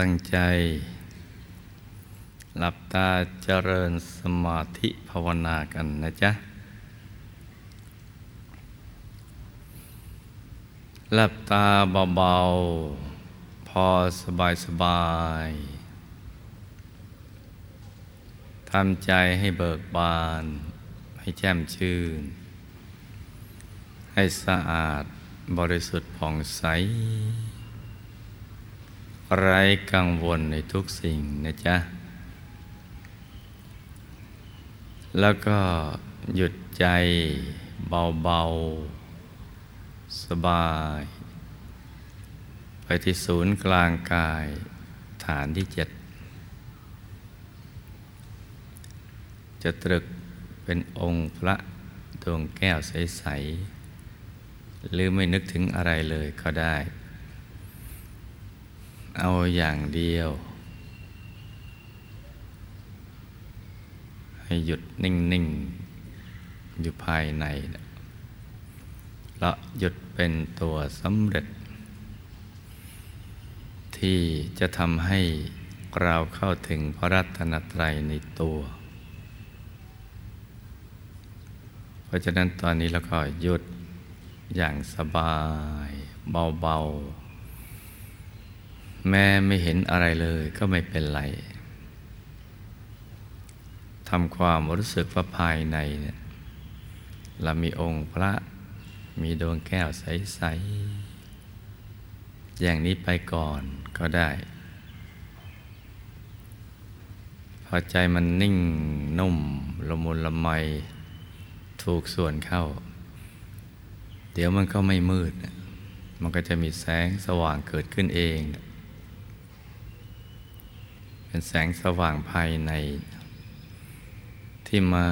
ตั้งใจ หลับตาเจริญสมาธิภาวนากันนะจ๊ะ หลับตาเบาๆ พอสบายสบายทำใจให้เบิกบาน ให้แจ่มชื่น ให้สะอาดบริสุทธิ์ผ่องใส ไร้กังวลในทุกสิ่งนะจ๊ะ แล้วก็หยุดใจเบา ๆ สบาย ไปที่ศูนย์กลางกายฐานที่เจ็ด จะตรึกเป็นองค์พระดวงแก้วใส ๆ หรือไม่นึกถึงอะไรเลยก็ได้ เอาอย่างเดียว ให้หยุดนิ่ง ๆ อยู่ภายในแล้วหยุดเป็นตัวสำเร็จ ที่จะทำให้เราเข้าถึงพระรัตนตรัยในตัว เพราะฉะนั้นตอนนี้เราก็หยุดอย่างสบายเบาๆ แม้ไม่เห็นอะไรเลยก็ไม่เป็นไรทำความรู้สึกว่าภายในเนี่ยเรามีองค์พระมีดวงแก้วใส ๆ อย่างนี้ไปก่อนก็ได้ พอใจมันนิ่งนุ่มละมุนละไม ถูกส่วนเข้า เดี๋ยวมันก็ไม่มืด มันก็จะมีแสงสว่างเกิดขึ้นเอง เป็นแสงสว่างภายใน ที่มา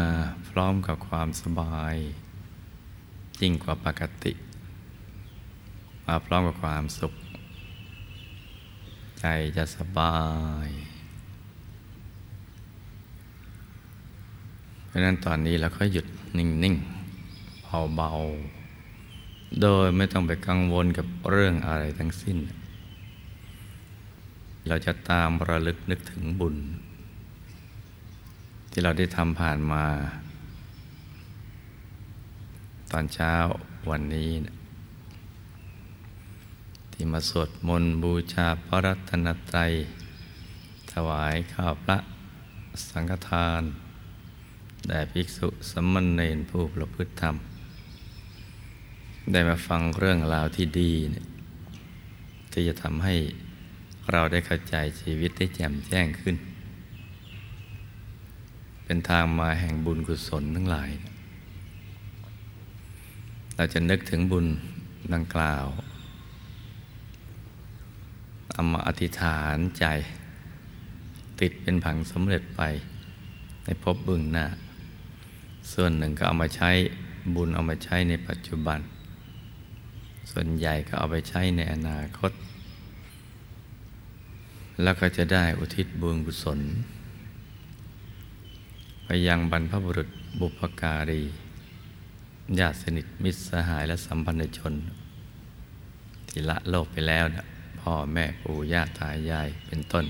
พร้อมกับความสบายยิ่งกว่าปกติ มาพร้อมกับความสุข ใจจะสบาย เพราะนั้นตอนนี้เราก็หยุดนิ่งๆเบาๆโดยไม่ต้องไปกังวลกับเรื่องอะไรทั้งสิ้น เราจะตามระลึกนึกถึงบุญ ที่เราได้ทำผ่านมา ตอนเช้าวันนี้นะที่มาสวดมนต์บูชาพระรัตนตรัย ถวายข้าวพระสังฆทานแด่ภิกษุสมณเณรผู้ประพฤติธรรม ได้มาฟังเรื่องราวที่ดีเนี่ยที่จะทำให้ เราได้เข้าใจชีวิตได้แจ่มแจ้งขึ้น เป็นทางมาแห่งบุญกุศลทั้งหลาย เราจะนึกถึงบุญดังกล่าวเอามาอธิษฐานใจ ติดเป็นผังสำเร็จไป ในภพบึงหน้า ส่วนหนึ่งก็เอามาใช้บุญเอามาใช้ในปัจจุบัน ส่วนใหญ่ก็เอาไปใช้ในอนาคต แล้วก็จะได้อุทิศบุญกุศล ไปยังบรรพบุรุษบุพการีญาติสนิทมิตรสหายและสัมพันธชน ที่ละโลกไปแล้วนะพ่อแม่ปู่ย่าตายายเป็นต้น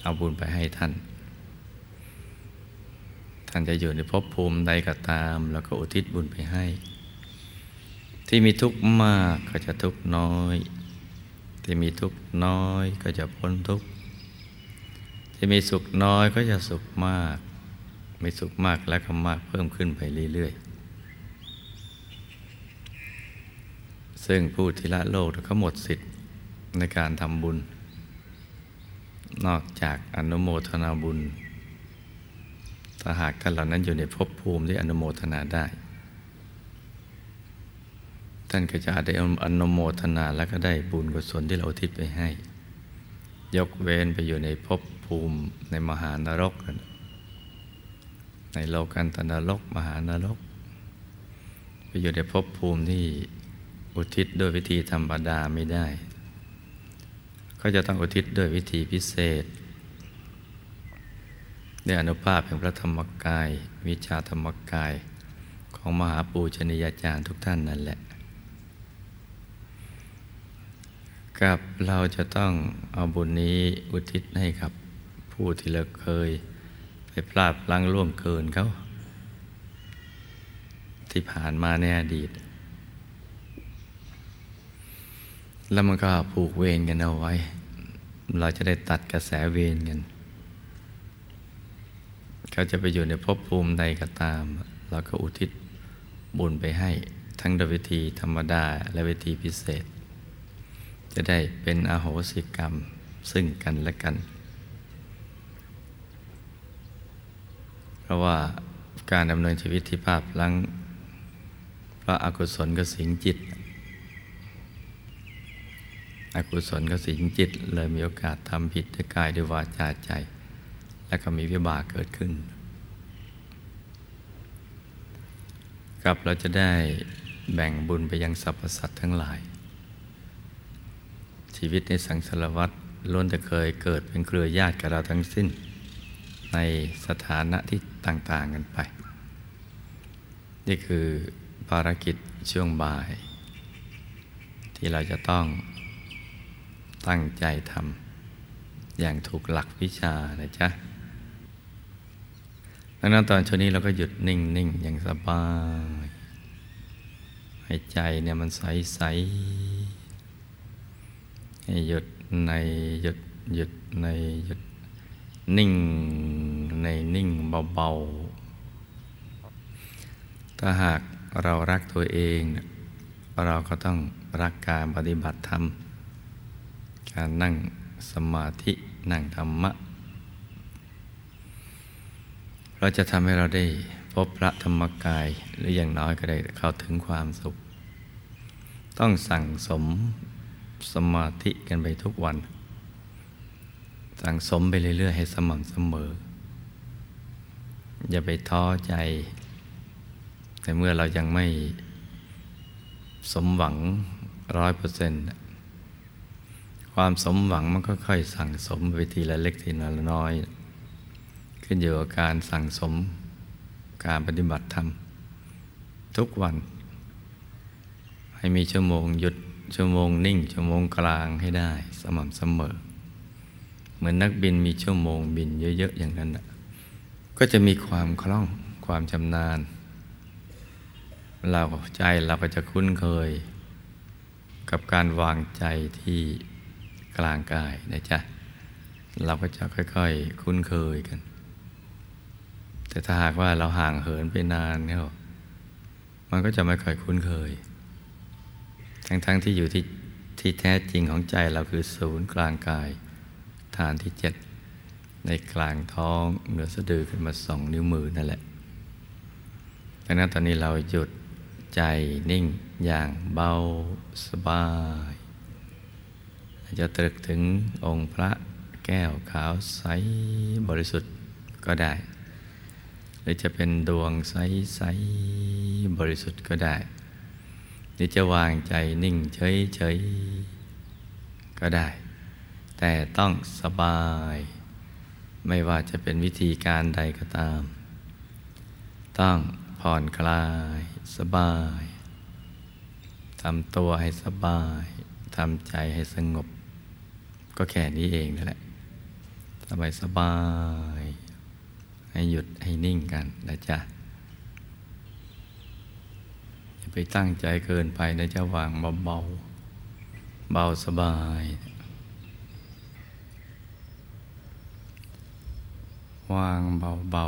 เอาบุญไปให้ท่าน ท่านจะอยู่ในภพภูมิใดก็ตาม แล้วก็อุทิศบุญไปให้ ที่มีทุกข์มากก็จะทุกข์น้อย ที่มีทุกข์น้อยก็จะพ้นทุกข์ที่มีสุขน้อยก็จะสุขมาก มีสุขมากและก็มากเพิ่มขึ้นไปเรื่อยๆ ซึ่งผู้ที่ละโลกเขาหมดสิทธิ์ในการทำบุญ นอกจากอนุโมทนาบุญถ้าหากท่านเหล่านั้นอยู่ในภพภูมิที่อนุโมทนาได้ ท่านก็จะได้อนุโมทนาและก็ได้บุญกุศลที่เราทิศไปให้ ยกเว้นไปอยู่ในภพภูมิในมหานรก ในโลกันตนรก มหานรก ไปอยู่ในภพภูมิที่อุทิศด้วยวิธีธรรมดาไม่ได้ ก็จะต้องอุทิศด้วยวิธีพิเศษด้วยอนุภาพแห่งพระธรรมกาย วิชาธรรมกายของมหาปูชนียาจารย์ทุกท่านนั่นแหละ กับเราจะต้องเอาบุญนี้อุทิศให้กับผู้ที่เราเคย ไปพลาดพลั้งล่วงเกินเขา ที่ผ่านมาในอดีต แล้วมันก็ผูกเวรกันเอาไว้ เราจะได้ตัดกระแสเวรกัน เขาจะไปอยู่ในภพภูมิใดก็ตาม เราก็อุทิศบุญไปให้ทั้งโดยวิธีธรรมดาและวิธีพิเศษ จะได้เป็นอโหสิกรรมซึ่งกันและกัน เพราะว่าการดำเนินชีวิตที่ภาพลังพระอกุศลก็สิงจิต อกุศลก็สิงจิต เลยมีโอกาสทำผิดด้วยกายด้วยวาจาใจ และก็มีวิบากเกิดขึ้น กับเราจะได้แบ่งบุญไปยังสรรพสัตว์ทั้งหลาย ชีวิตในสังสารวัตรล้วนจะเคยเกิดเป็นเครือญาติกับเราทั้งสิ้น ในสถานะที่ต่างๆกันไป นี่คือภารกิจช่วงบ่าย ที่เราจะต้องตั้งใจทำอย่างถูกหลักวิชานะจ๊ะดังนั้นตอนช่วงนี้เราก็หยุดนิ่ง ๆ อย่างสบาย ให้ใจเนี่ยมันใสใสใหยุดในหยุดหยุดในหยุดนิ่งในนิ่งเบาๆ ถ้าหากเรารักตัวเอง เราก็ต้องรักการปฏิบัติธรรม การนั่งสมาธินั่งธรรมะ เราจะทำให้เราได้พบพระธรรมกายหรืออย่างน้อยก็ได้เข้าถึงความสุข ต้องสั่งสม สมาธิกันไปทุกวัน สั่งสมไปเรื่อย ๆ ให้สม่ำเสมอ อย่าไปท้อใจ แต่เมื่อเรายังไม่สมหวังร้อยเปอร์เซนต์ความสมหวังมันก็ค่อยสั่งสมไปทีละเล็กทีละน้อย ขึ้นอยู่กับการสั่งสมการปฏิบัติธรรม ทุกวัน ให้มีชั่วโมงหยุด ชั่วโมงนิ่ง ชั่วโมงกลางให้ได้ สม่ำเสมอ เหมือนนักบินมีชั่วโมงบินเยอะ ๆ อย่างนั้นก็จะมีความคล่องความชำนาญ เราใจเราก็จะคุ้นเคย กับการวางใจที่กลางกายนะจ๊ะเราก็จะค่อย ๆ คุ้นเคยกัน แต่ถ้าหากว่าเราห่างเหินไปนานเนี่ยมันก็จะไม่ค่อยคุ้นเคย ทั้งๆทที่อยู่ที่ที่แท้จริงของใจเราคือศูนย์กลางกาย ฐานที่เจ็ดในกลางท้องเหนือสะดือขึ้นมาสองนิ้วมือนั่นแหละดังนั้นตอนนี้เราหยุดใจนิ่งอย่างเบาสบายจะตรึกถึงองค์พระแก้วขาวใสบริสุทธิ์ก็ได้ หรือจะเป็นดวงใสใสบริสุทธิ์ก็ได้ หรือจะวางใจนิ่งเฉยเฉยก็ได้ แต่ต้องสบาย ไม่ว่าจะเป็นวิธีการใดก็ตาม ต้องผ่อนคลายสบายทำตัวให้สบายทำใจให้สงบ ก็แค่นี้เองนั่นแหละสบายสบาย ให้หยุดให้นิ่งกันนะจ๊ะ อย่า ไปตั้งใจเกินไปนะจะวางเบาเบาเบาสบาย วางเบาเบา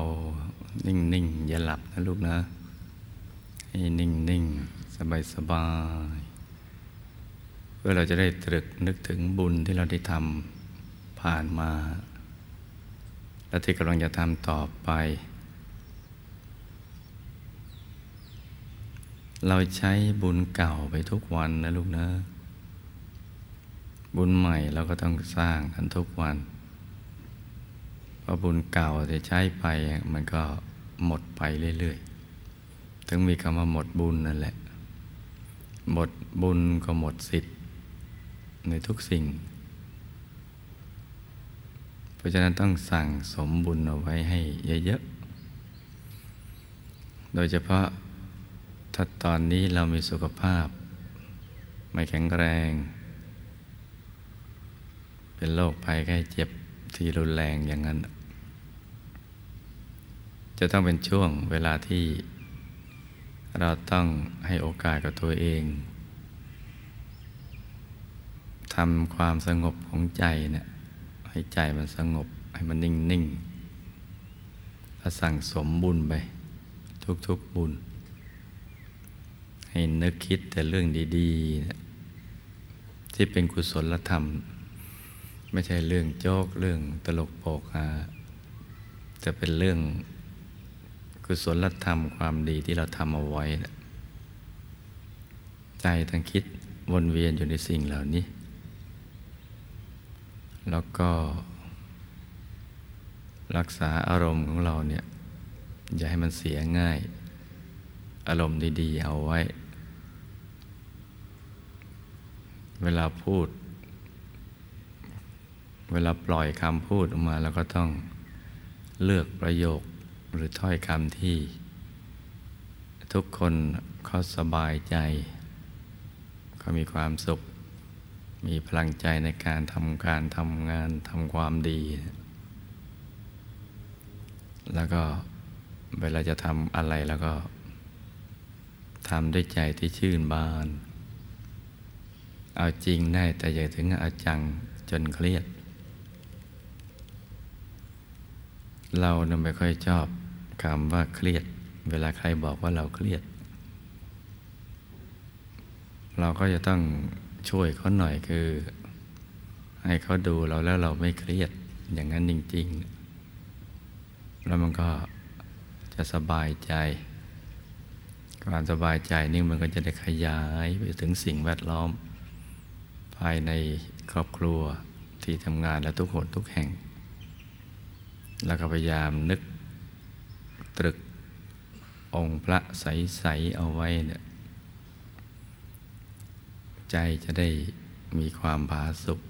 นิ่งนิ่งอย่าหลับนะลูกนะ ให้นิ่งนิ่งสบายสบายเพื่อเราจะได้ตรึกนึกถึงบุญที่เราได้ทำผ่านมา และที่กำลังจะทำต่อไป เราใช้บุญเก่าไปทุกวันนะลูกนะ บุญใหม่เราก็ต้องสร้างกันทุกวัน เพราะบุญเก่าที่ใช้ไปมันก็หมดไปเรื่อยๆ ถึงมีคำว่าหมดบุญนั่นแหละ หมดบุญก็หมดสิทธิ์ในทุกสิ่ง เพราะฉะนั้นต้องสั่งสมบุญเอาไว้ให้เยอะๆ โดยเฉพาะ ถ้าตอนนี้เรามีสุขภาพ ไม่แข็งแรง เป็นโรคภัยไข้เจ็บที่รุนแรงอย่างนั้น จะต้องเป็นช่วงเวลาที่ เราต้องให้โอกาสกับตัวเองทำความสงบของใจเนะี่ยให้ใจมันสงบให้มันนิ่งนิ่งแล้วสั่งสมบุญไป ทุกๆบุญ ให้นึกคิดแต่เรื่องดีๆ ที่เป็นกุศลธรรม ไม่ใช่เรื่องโจกเรื่องตลกโปกฮาจะเป็นเรื่องกุศลธรรมความดีที่เราทำเอาไว้ ใจทั้งคิดวนเวียนอยู่ในสิ่งเหล่านี้ แล้วก็รักษาอารมณ์ของเราเนี่ย อย่าให้มันเสียง่าย อารมณ์ดี ๆ เอาไว้ เวลาพูด เวลาปล่อยคำพูดออกมาแล้วก็ต้องเลือกประโยคหรือถ้อยคำที่ ทุกคนเขาสบายใจ เขามีความสุข มีพลังใจในการทำการทำงานทำความดี แล้วก็เวลาจะทำอะไรแล้วก็ทำด้วยใจที่ชื่นบาน เอาจริงได้แต่อย่าถึงเอาจังจนเครียด เราเนี่ยไม่ค่อยชอบคำว่าเครียด เวลาใครบอกว่าเราเครียด เราก็จะต้องช่วยเขาหน่อยคือ ให้เขาดูเราแล้วเราไม่เครียดอย่างนั้นจริง ๆ แล้วมันก็จะสบายใจความสบายใจนี่มันก็จะได้ขยายไปถึงสิ่งแวดล้อม ภายในครอบครัวที่ทำงานและทุกคนทุกแห่ง แล้วก็พยายามนึกตรึกองค์พระใส ๆ เอาไว้เนี่ยใจจะได้มีความผาสุก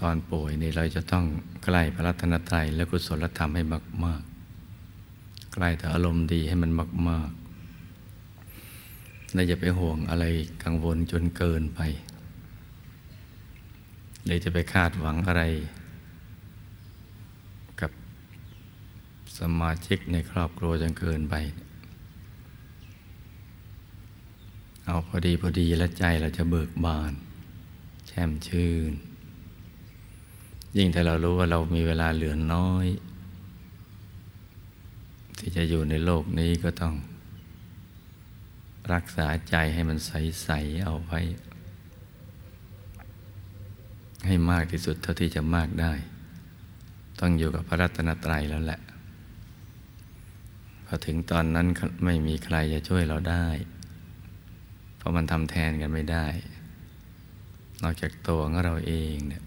ตอนป่วยนี่เราจะต้องใกล้พระรัตนตรัยและกุศลธรรมให้มาก ๆ ใกล้แต่อารมณ์ดีให้มันมาก ๆ และอย่าไปห่วงอะไรกังวลจนเกินไปหรือจะไปคาดหวังอะไร กับสมาชิกในครอบครัวจนเกินไป เอาพอดีพอดีแล้วใจเราจะเบิกบาน แช่มชื่น ยิ่งถ้าเรารู้ว่าเรามีเวลาเหลือน้อย ที่จะอยู่ในโลกนี้ก็ต้อง รักษาใจให้มันใส ๆ เอาไว้ ให้มากที่สุดเท่าที่จะมากได้ ต้องอยู่กับพระรัตนตรัยแล้วแหละ พอถึงตอนนั้นไม่มีใครจะช่วยเราได้ เพราะมันทำแทนกันไม่ได้ นอกจากตัวของเราเองเนี่ย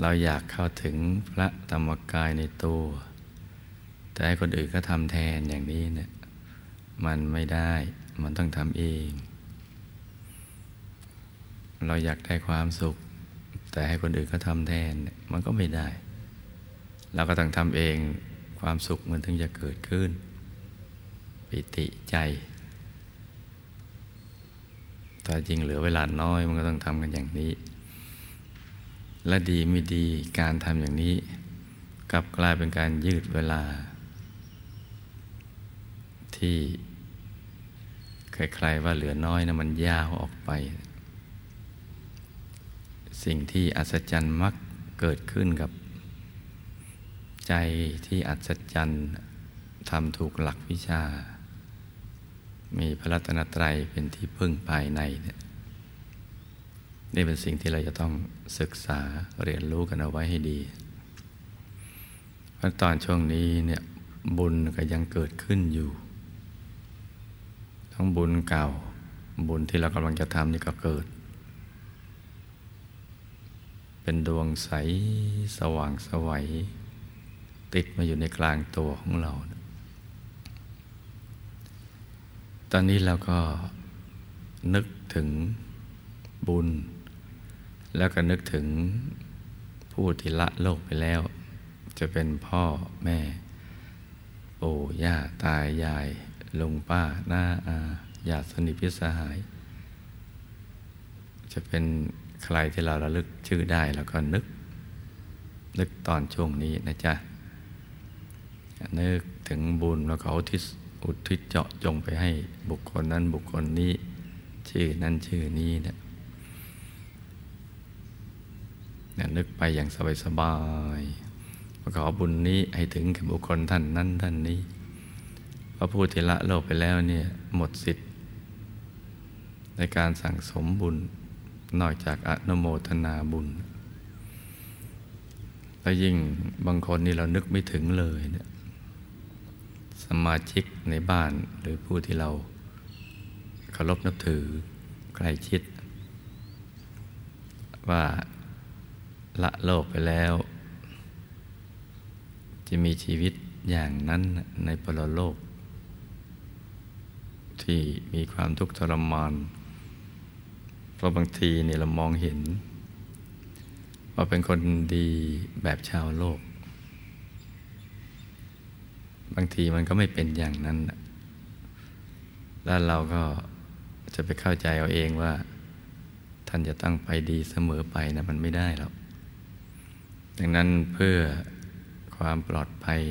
เราอยากเข้าถึงพระธรรมกายในตัว แต่ให้คนอื่นก็ทำแทนอย่างนี้เนี่ย มันไม่ได้ มันต้องทำเอง เราอยากได้ความสุข แต่ให้คนอื่นก็ทำแทน มันก็ไม่ได้ เราก็ต้องทำเองความสุขมันถึงจะเกิดขึ้น ปิติใจถ้าจริงเหลือเวลาน้อยมันก็ต้องทำกันอย่างนี้ และดีไม่ดีการทำอย่างนี้ กลับกลายเป็นการยืดเวลาที่ ใครๆว่าเหลือน้อยนะมันยาวออกไป สิ่งที่อัศจรรย์มักเกิดขึ้นกับ ใจที่อัศจรรย์ทำถูกหลักวิชา มีพระรัตนตรัยเป็นที่พึ่งภายในเนี่ยนี่เป็นสิ่งที่เราจะต้องศึกษาเรียนรู้กันเอาไว้ให้ดีเพราะตอนช่วงนี้เนี่ยบุญก็ยังเกิดขึ้นอยู่ ทั้งบุญเก่า บุญที่เรากำลังจะทำนี่ก็เกิด เป็นดวงใสสว่างสวัย ติดมาอยู่ในกลางตัวของเรา ตอนนี้เราก็นึกถึงบุญ แล้วก็นึกถึงผู้ที่ละโลกไปแล้ว จะเป็นพ่อแม่ ปู่ย่าตายาย ลุงป้าหน้าอาญาติสนิทพิสหาย จะเป็นใครที่เราระลึกชื่อได้แล้วก็นึก นึกตอนช่วงนี้นะจ๊ะนึกถึงบุญแล้วก็อุทิศอุทิศเจาะจงไปให้บุคคลนั้นบุคคลนี้ ชื่อนั้นชื่อนี้เนี่ยนึกไปอย่างสบายๆขอบุญนี้ให้ถึงกับบุคคลท่านนั้นท่านนี้ พระผู้ที่ละโลกไปแล้วเนี่ยหมดสิทธิ์ ในการสั่งสมบุญนอกจากอนุโมทนาบุญ แล้วยิ่งบางคนนี่เรานึกไม่ถึงเลยเนี่ยสมาชิกในบ้านหรือผู้ที่เราเคารพนับถือใกล้ชิด ว่าละโลกไปแล้ว จะมีชีวิตอย่างนั้นในปรโลก ที่มีความทุกข์ทรมาน เพราะบางทีเนี่ยเรามองเห็น ว่าเป็นคนดีแบบชาวโลก บางทีมันก็ไม่เป็นอย่างนั้น แล้วเราก็จะไปเข้าใจเอาเองว่า ท่านจะตั้งไปดีเสมอไปนะมันไม่ได้หรอกดังนั้นเพื่อความปลอดภัย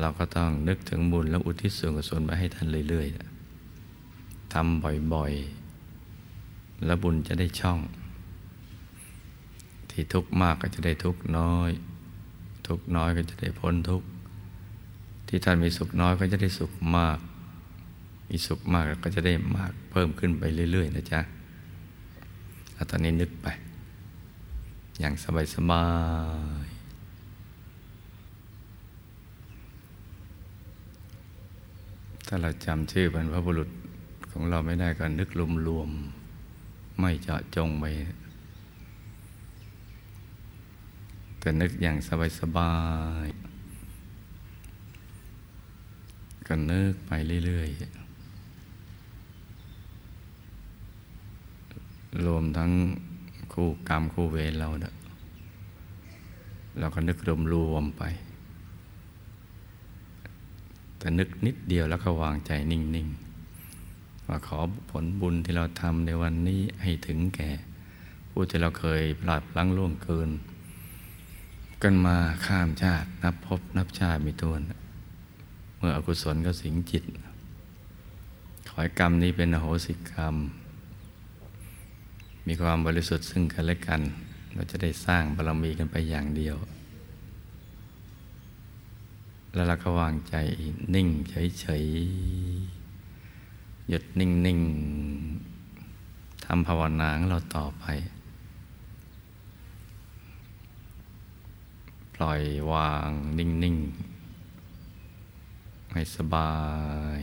เราก็ต้องนึกถึงบุญแล้วอุทิศส่วนกุศลไปให้ท่านเรื่อยๆทำบ่อยๆ แล้วบุญจะได้ช่อง ที่ทุกข์มากก็จะได้ทุกข์น้อย ทุกข์น้อยก็จะได้พ้นทุกข์ที่ท่านมีสุขน้อยก็จะได้สุขมาก มีสุขมากก็จะได้มากเพิ่มขึ้นไปเรื่อย ๆ นะจ๊ะตอนนี้นึกไป อย่างสบายสบาย ถ้าเราจำชื่อบรรพบุรุษของเราไม่ได้ก็นึกรวมๆไม่เจาะจงไปแต่นึกอย่างสบายสบายก็นึกไปเรื่อยๆ รวมทั้งคู่กรรมคู่เวรเราเนะเราก็นึกรวมๆไป แต่นึกนิดเดียวแล้วก็วางใจนิ่งๆว่าขอผลบุญที่เราทำในวันนี้ให้ถึงแก่ ผู้ที่เราเคยพลาดลังล่วงเกิน กันมาข้ามชาตินับพบนับชาติมีตัวเมื่ออกุศลก็สิงจิต ขอให้กรรมนี้เป็นอโหสิกรรม มีความบริสุทธิ์ซึ่งกันและกัน เราจะได้สร้างบารมีกันไปอย่างเดียว แล้วเราก็วางใจนิ่งเฉยๆ หยุดนิ่งๆทำภาวนาของเราต่อไป ปล่อยวางนิ่งๆ ให้สบาย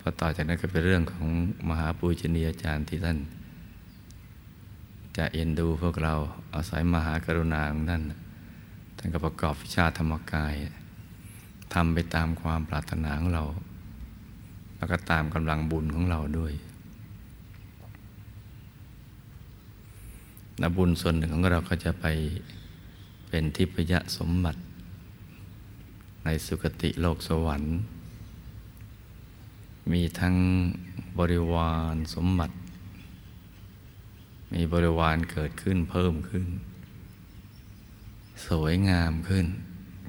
พอต่อจากนั้นก็เป็นเรื่องของมหาปูชนียาจารย์ที่ท่าน จะเอ็นดูพวกเราอาศัยมหากรุณาของท่าน ท่านก็ประกอบวิชาธรรมกายทำไปตามความปรารถนาของเรา แล้วก็ตามกำลังบุญของเราด้วยนบุญส่วนหนึ่งของเราก็จะไปเป็นทิพยสมบัติ ในสุคติโลกสวรรค์ มีทั้งบริวารสมบัติ มีบริวารเกิดขึ้นเพิ่มขึ้น สวยงามขึ้น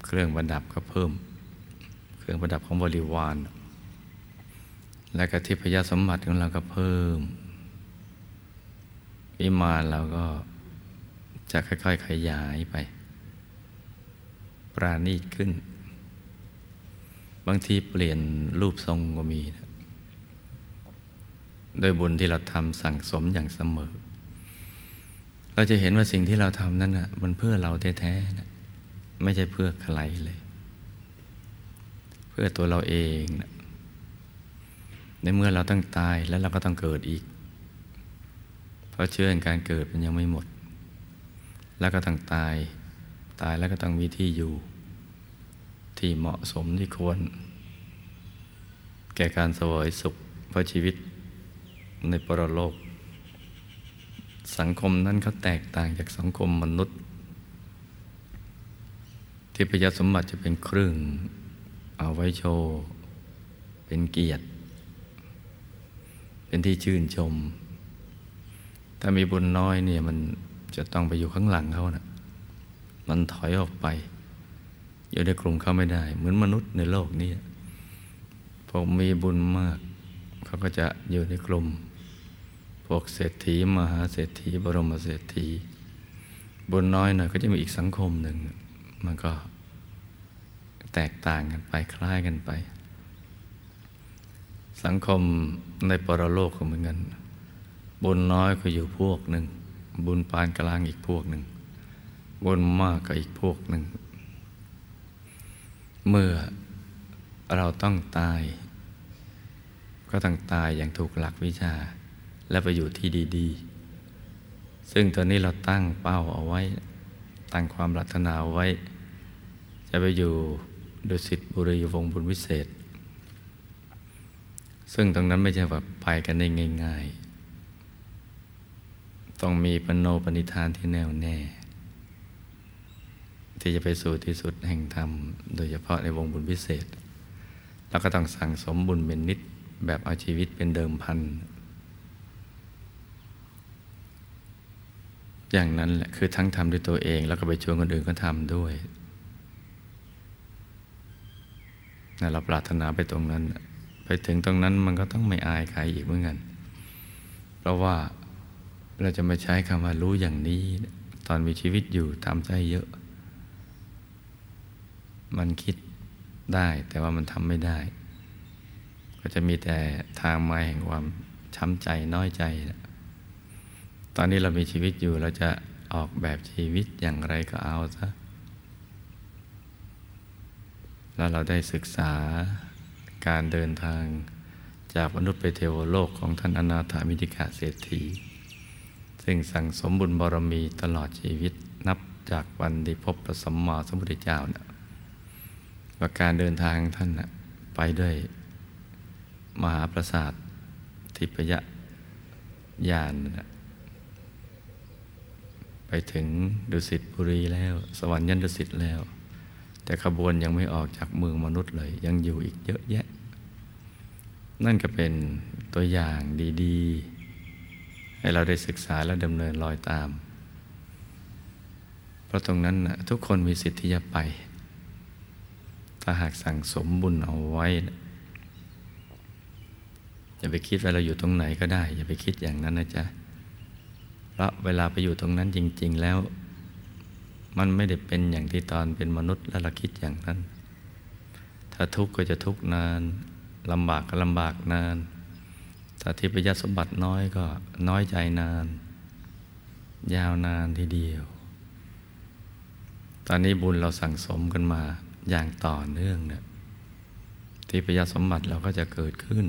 เครื่องประดับก็เพิ่ม เครื่องประดับของบริวาร และกทิพยสมบัติของเราก็เพิ่มวิมานเราก็จะค่อย ๆ ขยายไป ปราณีตขึ้น บางทีเปลี่ยนรูปทรงก็มีนะโดยบุญที่เราทำสั่งสมอย่างเสมอ เราจะเห็นว่าสิ่งที่เราทำนั้นนะมันเพื่อเราแท้ๆนะไม่ใช่เพื่อใครเลย เพื่อตัวเราเองนะในเมื่อเราต้องตายแล้วเราก็ต้องเกิดอีก เพราะเชื่อการเกิดมันยังไม่หมด แล้วก็ต้องตาย ตายแล้วก็ต้องมีที่อยู่ ที่เหมาะสมที่ควร แก่การสวยสุขเพราะชีวิตในปรโลก สังคมนั้นเขาแตกต่างจากสังคมมนุษย์ ที่พยสมบัติจะเป็นเครื่องเอาไว้โชว์ เป็นเกียรติ เป็นที่ชื่นชม ถ้ามีบุญน้อยเนี่ยมันจะต้องไปอยู่ข้างหลังเขานะ่ะมันถอยออกไป อยู่ในกลุ่มเขาไม่ได้ เหมือนมนุษย์ในโลกนี้พอมีบุญมาก เขาก็จะอยู่ในกลุ่ม กเศรษฐีมหาเศรษฐี บรมเศรษฐีบุญน้อยหน่อยก็จะมีอีกสังคมหนึ่ง มันก็แตกต่างกันไปคล้ายกันไป สังคมในปรโลกก็เหมือนกันบุญน้อยก็อยู่พวกหนึ่ง บุญปานกลางอีกพวกหนึ่ง บุญมากก็อีกพวกหนึ่ง เมื่อเราต้องตาย ก็ต้องตายอย่างถูกหลักวิชา และไปอยู่ที่ดีๆ ซึ่งตอนนี้เราตั้งเป้าเอาไว้ ตั้งความปรารถนาไว้ จะไปอยู่ดุสิตบุรีวงบุญวิเศษ ซึ่งตรงนั้นไม่ใช่แบบไปกันได้ง่าย ๆ ต้องมีปณโนปณิธานที่แน่วแน่ ที่จะไปสู่ที่สุดแห่งธรรม โดยเฉพาะในวงบุญพิเศษ แล้วก็ต้องสั่งสมบุญเป็นนิดแบบเอาชีวิตเป็นเดิมพัน อย่างนั้นแหละคือทั้งทำด้วยตัวเอง แล้วก็ไปชวนคนอื่นก็ทำด้วยนะเราปรารถนาไปตรงนั้น ไปถึงตรงนั้นมันก็ต้องไม่อายใครอีกเหมือนกัน เพราะว่าเราจะไม่ใช้คำว่ารู้อย่างนี้ ตอนมีชีวิตอยู่ทำใจเยอะ มันคิดได้แต่ว่ามันทำไม่ได้ ก็จะมีแต่ทางมาแห่งความช้ำใจน้อยใจ ตอนนี้เรามีชีวิตอยู่เราจะออกแบบชีวิตอย่างไรก็เอาซะแล้วเราได้ศึกษาการเดินทางจากมนุษย์ไปเทวโลกของท่านอนาถามิติกาเศรษฐี ซึ่งสั่งสมบุญบารมีตลอดชีวิตนับจากวันที่พบพระสัมมาสัมพุทธเจ้านะว่าการเดินทางท่านนะไปด้วยมหาประสาททิพยญาณนะ ไปถึงดุสิตบุรีแล้ว สวรรค์ยันดุสิตแล้ว แต่ขบวนยังไม่ออกจากเมืองมนุษย์เลย ยังอยู่อีกเยอะแยะ นั่นก็เป็นตัวอย่างดีๆ ให้เราได้ศึกษาและดำเนินรอยตาม เพราะตรงนั้นนะทุกคนมีสิทธิ์ที่จะไป ถ้าหากสั่งสมบุญเอาไว้อย่าไปคิดว่าเราอยู่ตรงไหนก็ได้ อย่าไปคิดอย่างนั้นนะจ๊ะ ราะเวลาไปอยู่ตรงนั้นจริง ๆ แล้ว มันไม่ได้เป็นอย่างที่ตอนเป็นมนุษย์แล้วเราคิดอย่างนั้น ถ้าทุกข์ก็จะทุกข์นานลำบากก็ลำบากนาน ถ้าทิพยสมบัติน้อยก็น้อยใจนาน ยาวนานทีเดียว ตอนนี้บุญเราสั่งสมกันมาอย่างต่อเนื่องเนี่ยทิพยสมบัติเราก็จะเกิดขึ้น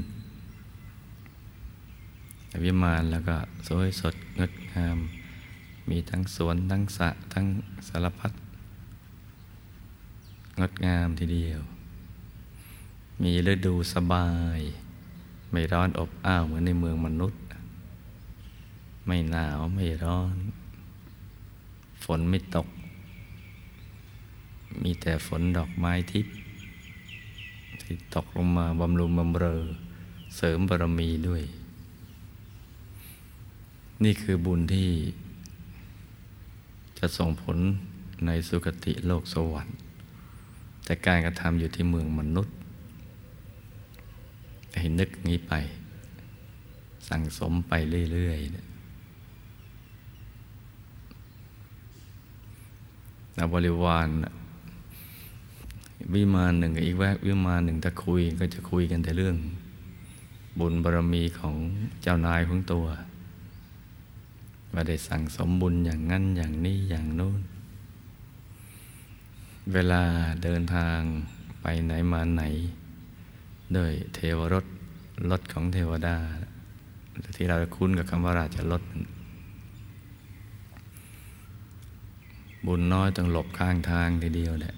วิมานแล้วก็สวยสดงดงาม มีทั้งสวนทั้งสะทั้งสารพัดงดงามทีเดียว มีฤดูสบาย ไม่ร้อนอบอ้าวเหมือนในเมืองมนุษย์ ไม่หนาวไม่ร้อน ฝนไม่ตก มีแต่ฝนดอกไม้ทิพย์ที่ตกลงมาบำรุงบำเรอ เสริมบารมีด้วย นี่คือบุญที่ จะส่งผลในสุคติโลกสวรรค์ แต่การกระทำอยู่ที่เมืองมนุษย์ให้นึกงี้ไป สั่งสมไปเรื่อยๆนบริวารวิมานหนึ่งอีกแวกวิมานหนึ่งถ้าคุยก็จะคุยกันแต่เรื่อง บุญบารมีของเจ้านายของตัว ว่าได้สั่งสมบุญอย่างนั้นอย่างนี้อย่างโน้น เวลาเดินทางไปไหนมาไหน ด้วยเทวรถรถของเทวดาที่เราคุ้นกับคำว่าราชรถบุญน้อยต้องหลบข้างทางทีเดียวแหละ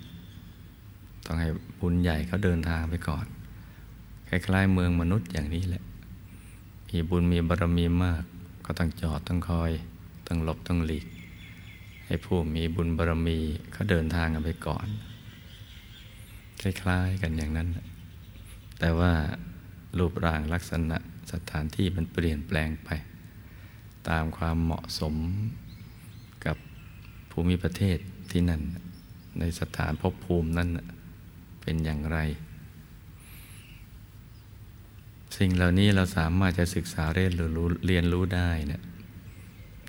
ต้องให้บุญใหญ่เขาเดินทางไปก่อน คล้ายๆเมืองมนุษย์อย่างนี้แหละ มีบุญมีบารมีมาก ก็ต้องจอดต้องคอยต้องหลบต้องหลีก ให้ผู้มีบุญบารมีเขาเดินทางกันไปก่อน คล้ายๆกันอย่างนั้น แต่ว่ารูปร่างลักษณะสถานที่มันเปลี่ยนแปลงไป ตามความเหมาะสมกับภูมิประเทศที่นั่น ในสถานภพภูมินั้นเป็นอย่างไร สิ่งเหล่านี้เราสามารถจะศึกษาเรียนรู้เรียนรู้ได้เนี่ย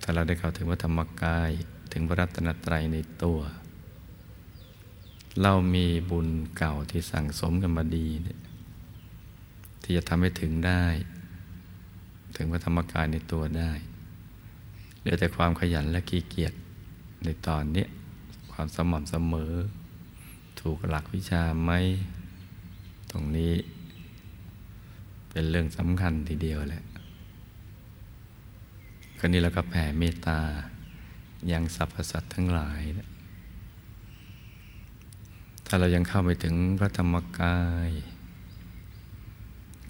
ถ้าเราได้เข้าถึงวัฒธรรมกายถึงพระรัตนตรัยในตัว เรามีบุญเก่าที่สั่งสมกันมาดีเนี่ยที่จะทำให้ถึงได้ ถึงพระธรรมกายในตัวได้เหลือแต่ความขยันและขี้เกียจในตอนนี้ความสม่ำเสมอ ถูกหลักวิชาไหมตรงนี้ เป็นเรื่องสำคัญทีเดียวแหละคราวนี้เราก็แผ่เมตตายังสรรพสัตว์ทั้งหลาย ถ้าเรายังเข้าไปถึงพระธรรมกาย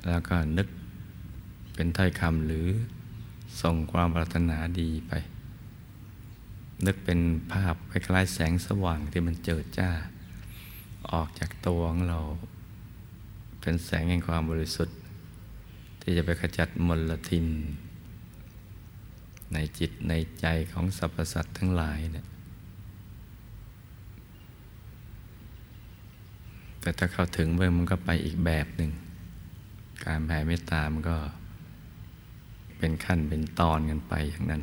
แล้วก็นึกเป็นถ้อยคำหรือส่งความปรารถนาดีไป นึกเป็นภาพคล้ายๆแสงสว่างที่มันเจิดจ้า ออกจากตัวของเรา เป็นแสงแห่งความบริสุทธิ์ ที่จะไปขจัดมลทิน ในจิตในใจของสรรพสัตว์ทั้งหลายเนี่ยแต่ถ้าเข้าถึงเมื่อมันก็ไปอีกแบบหนึ่ง การแผ่เมตตามันก็เป็นขั้นเป็นตอนกันไปอย่างนั้น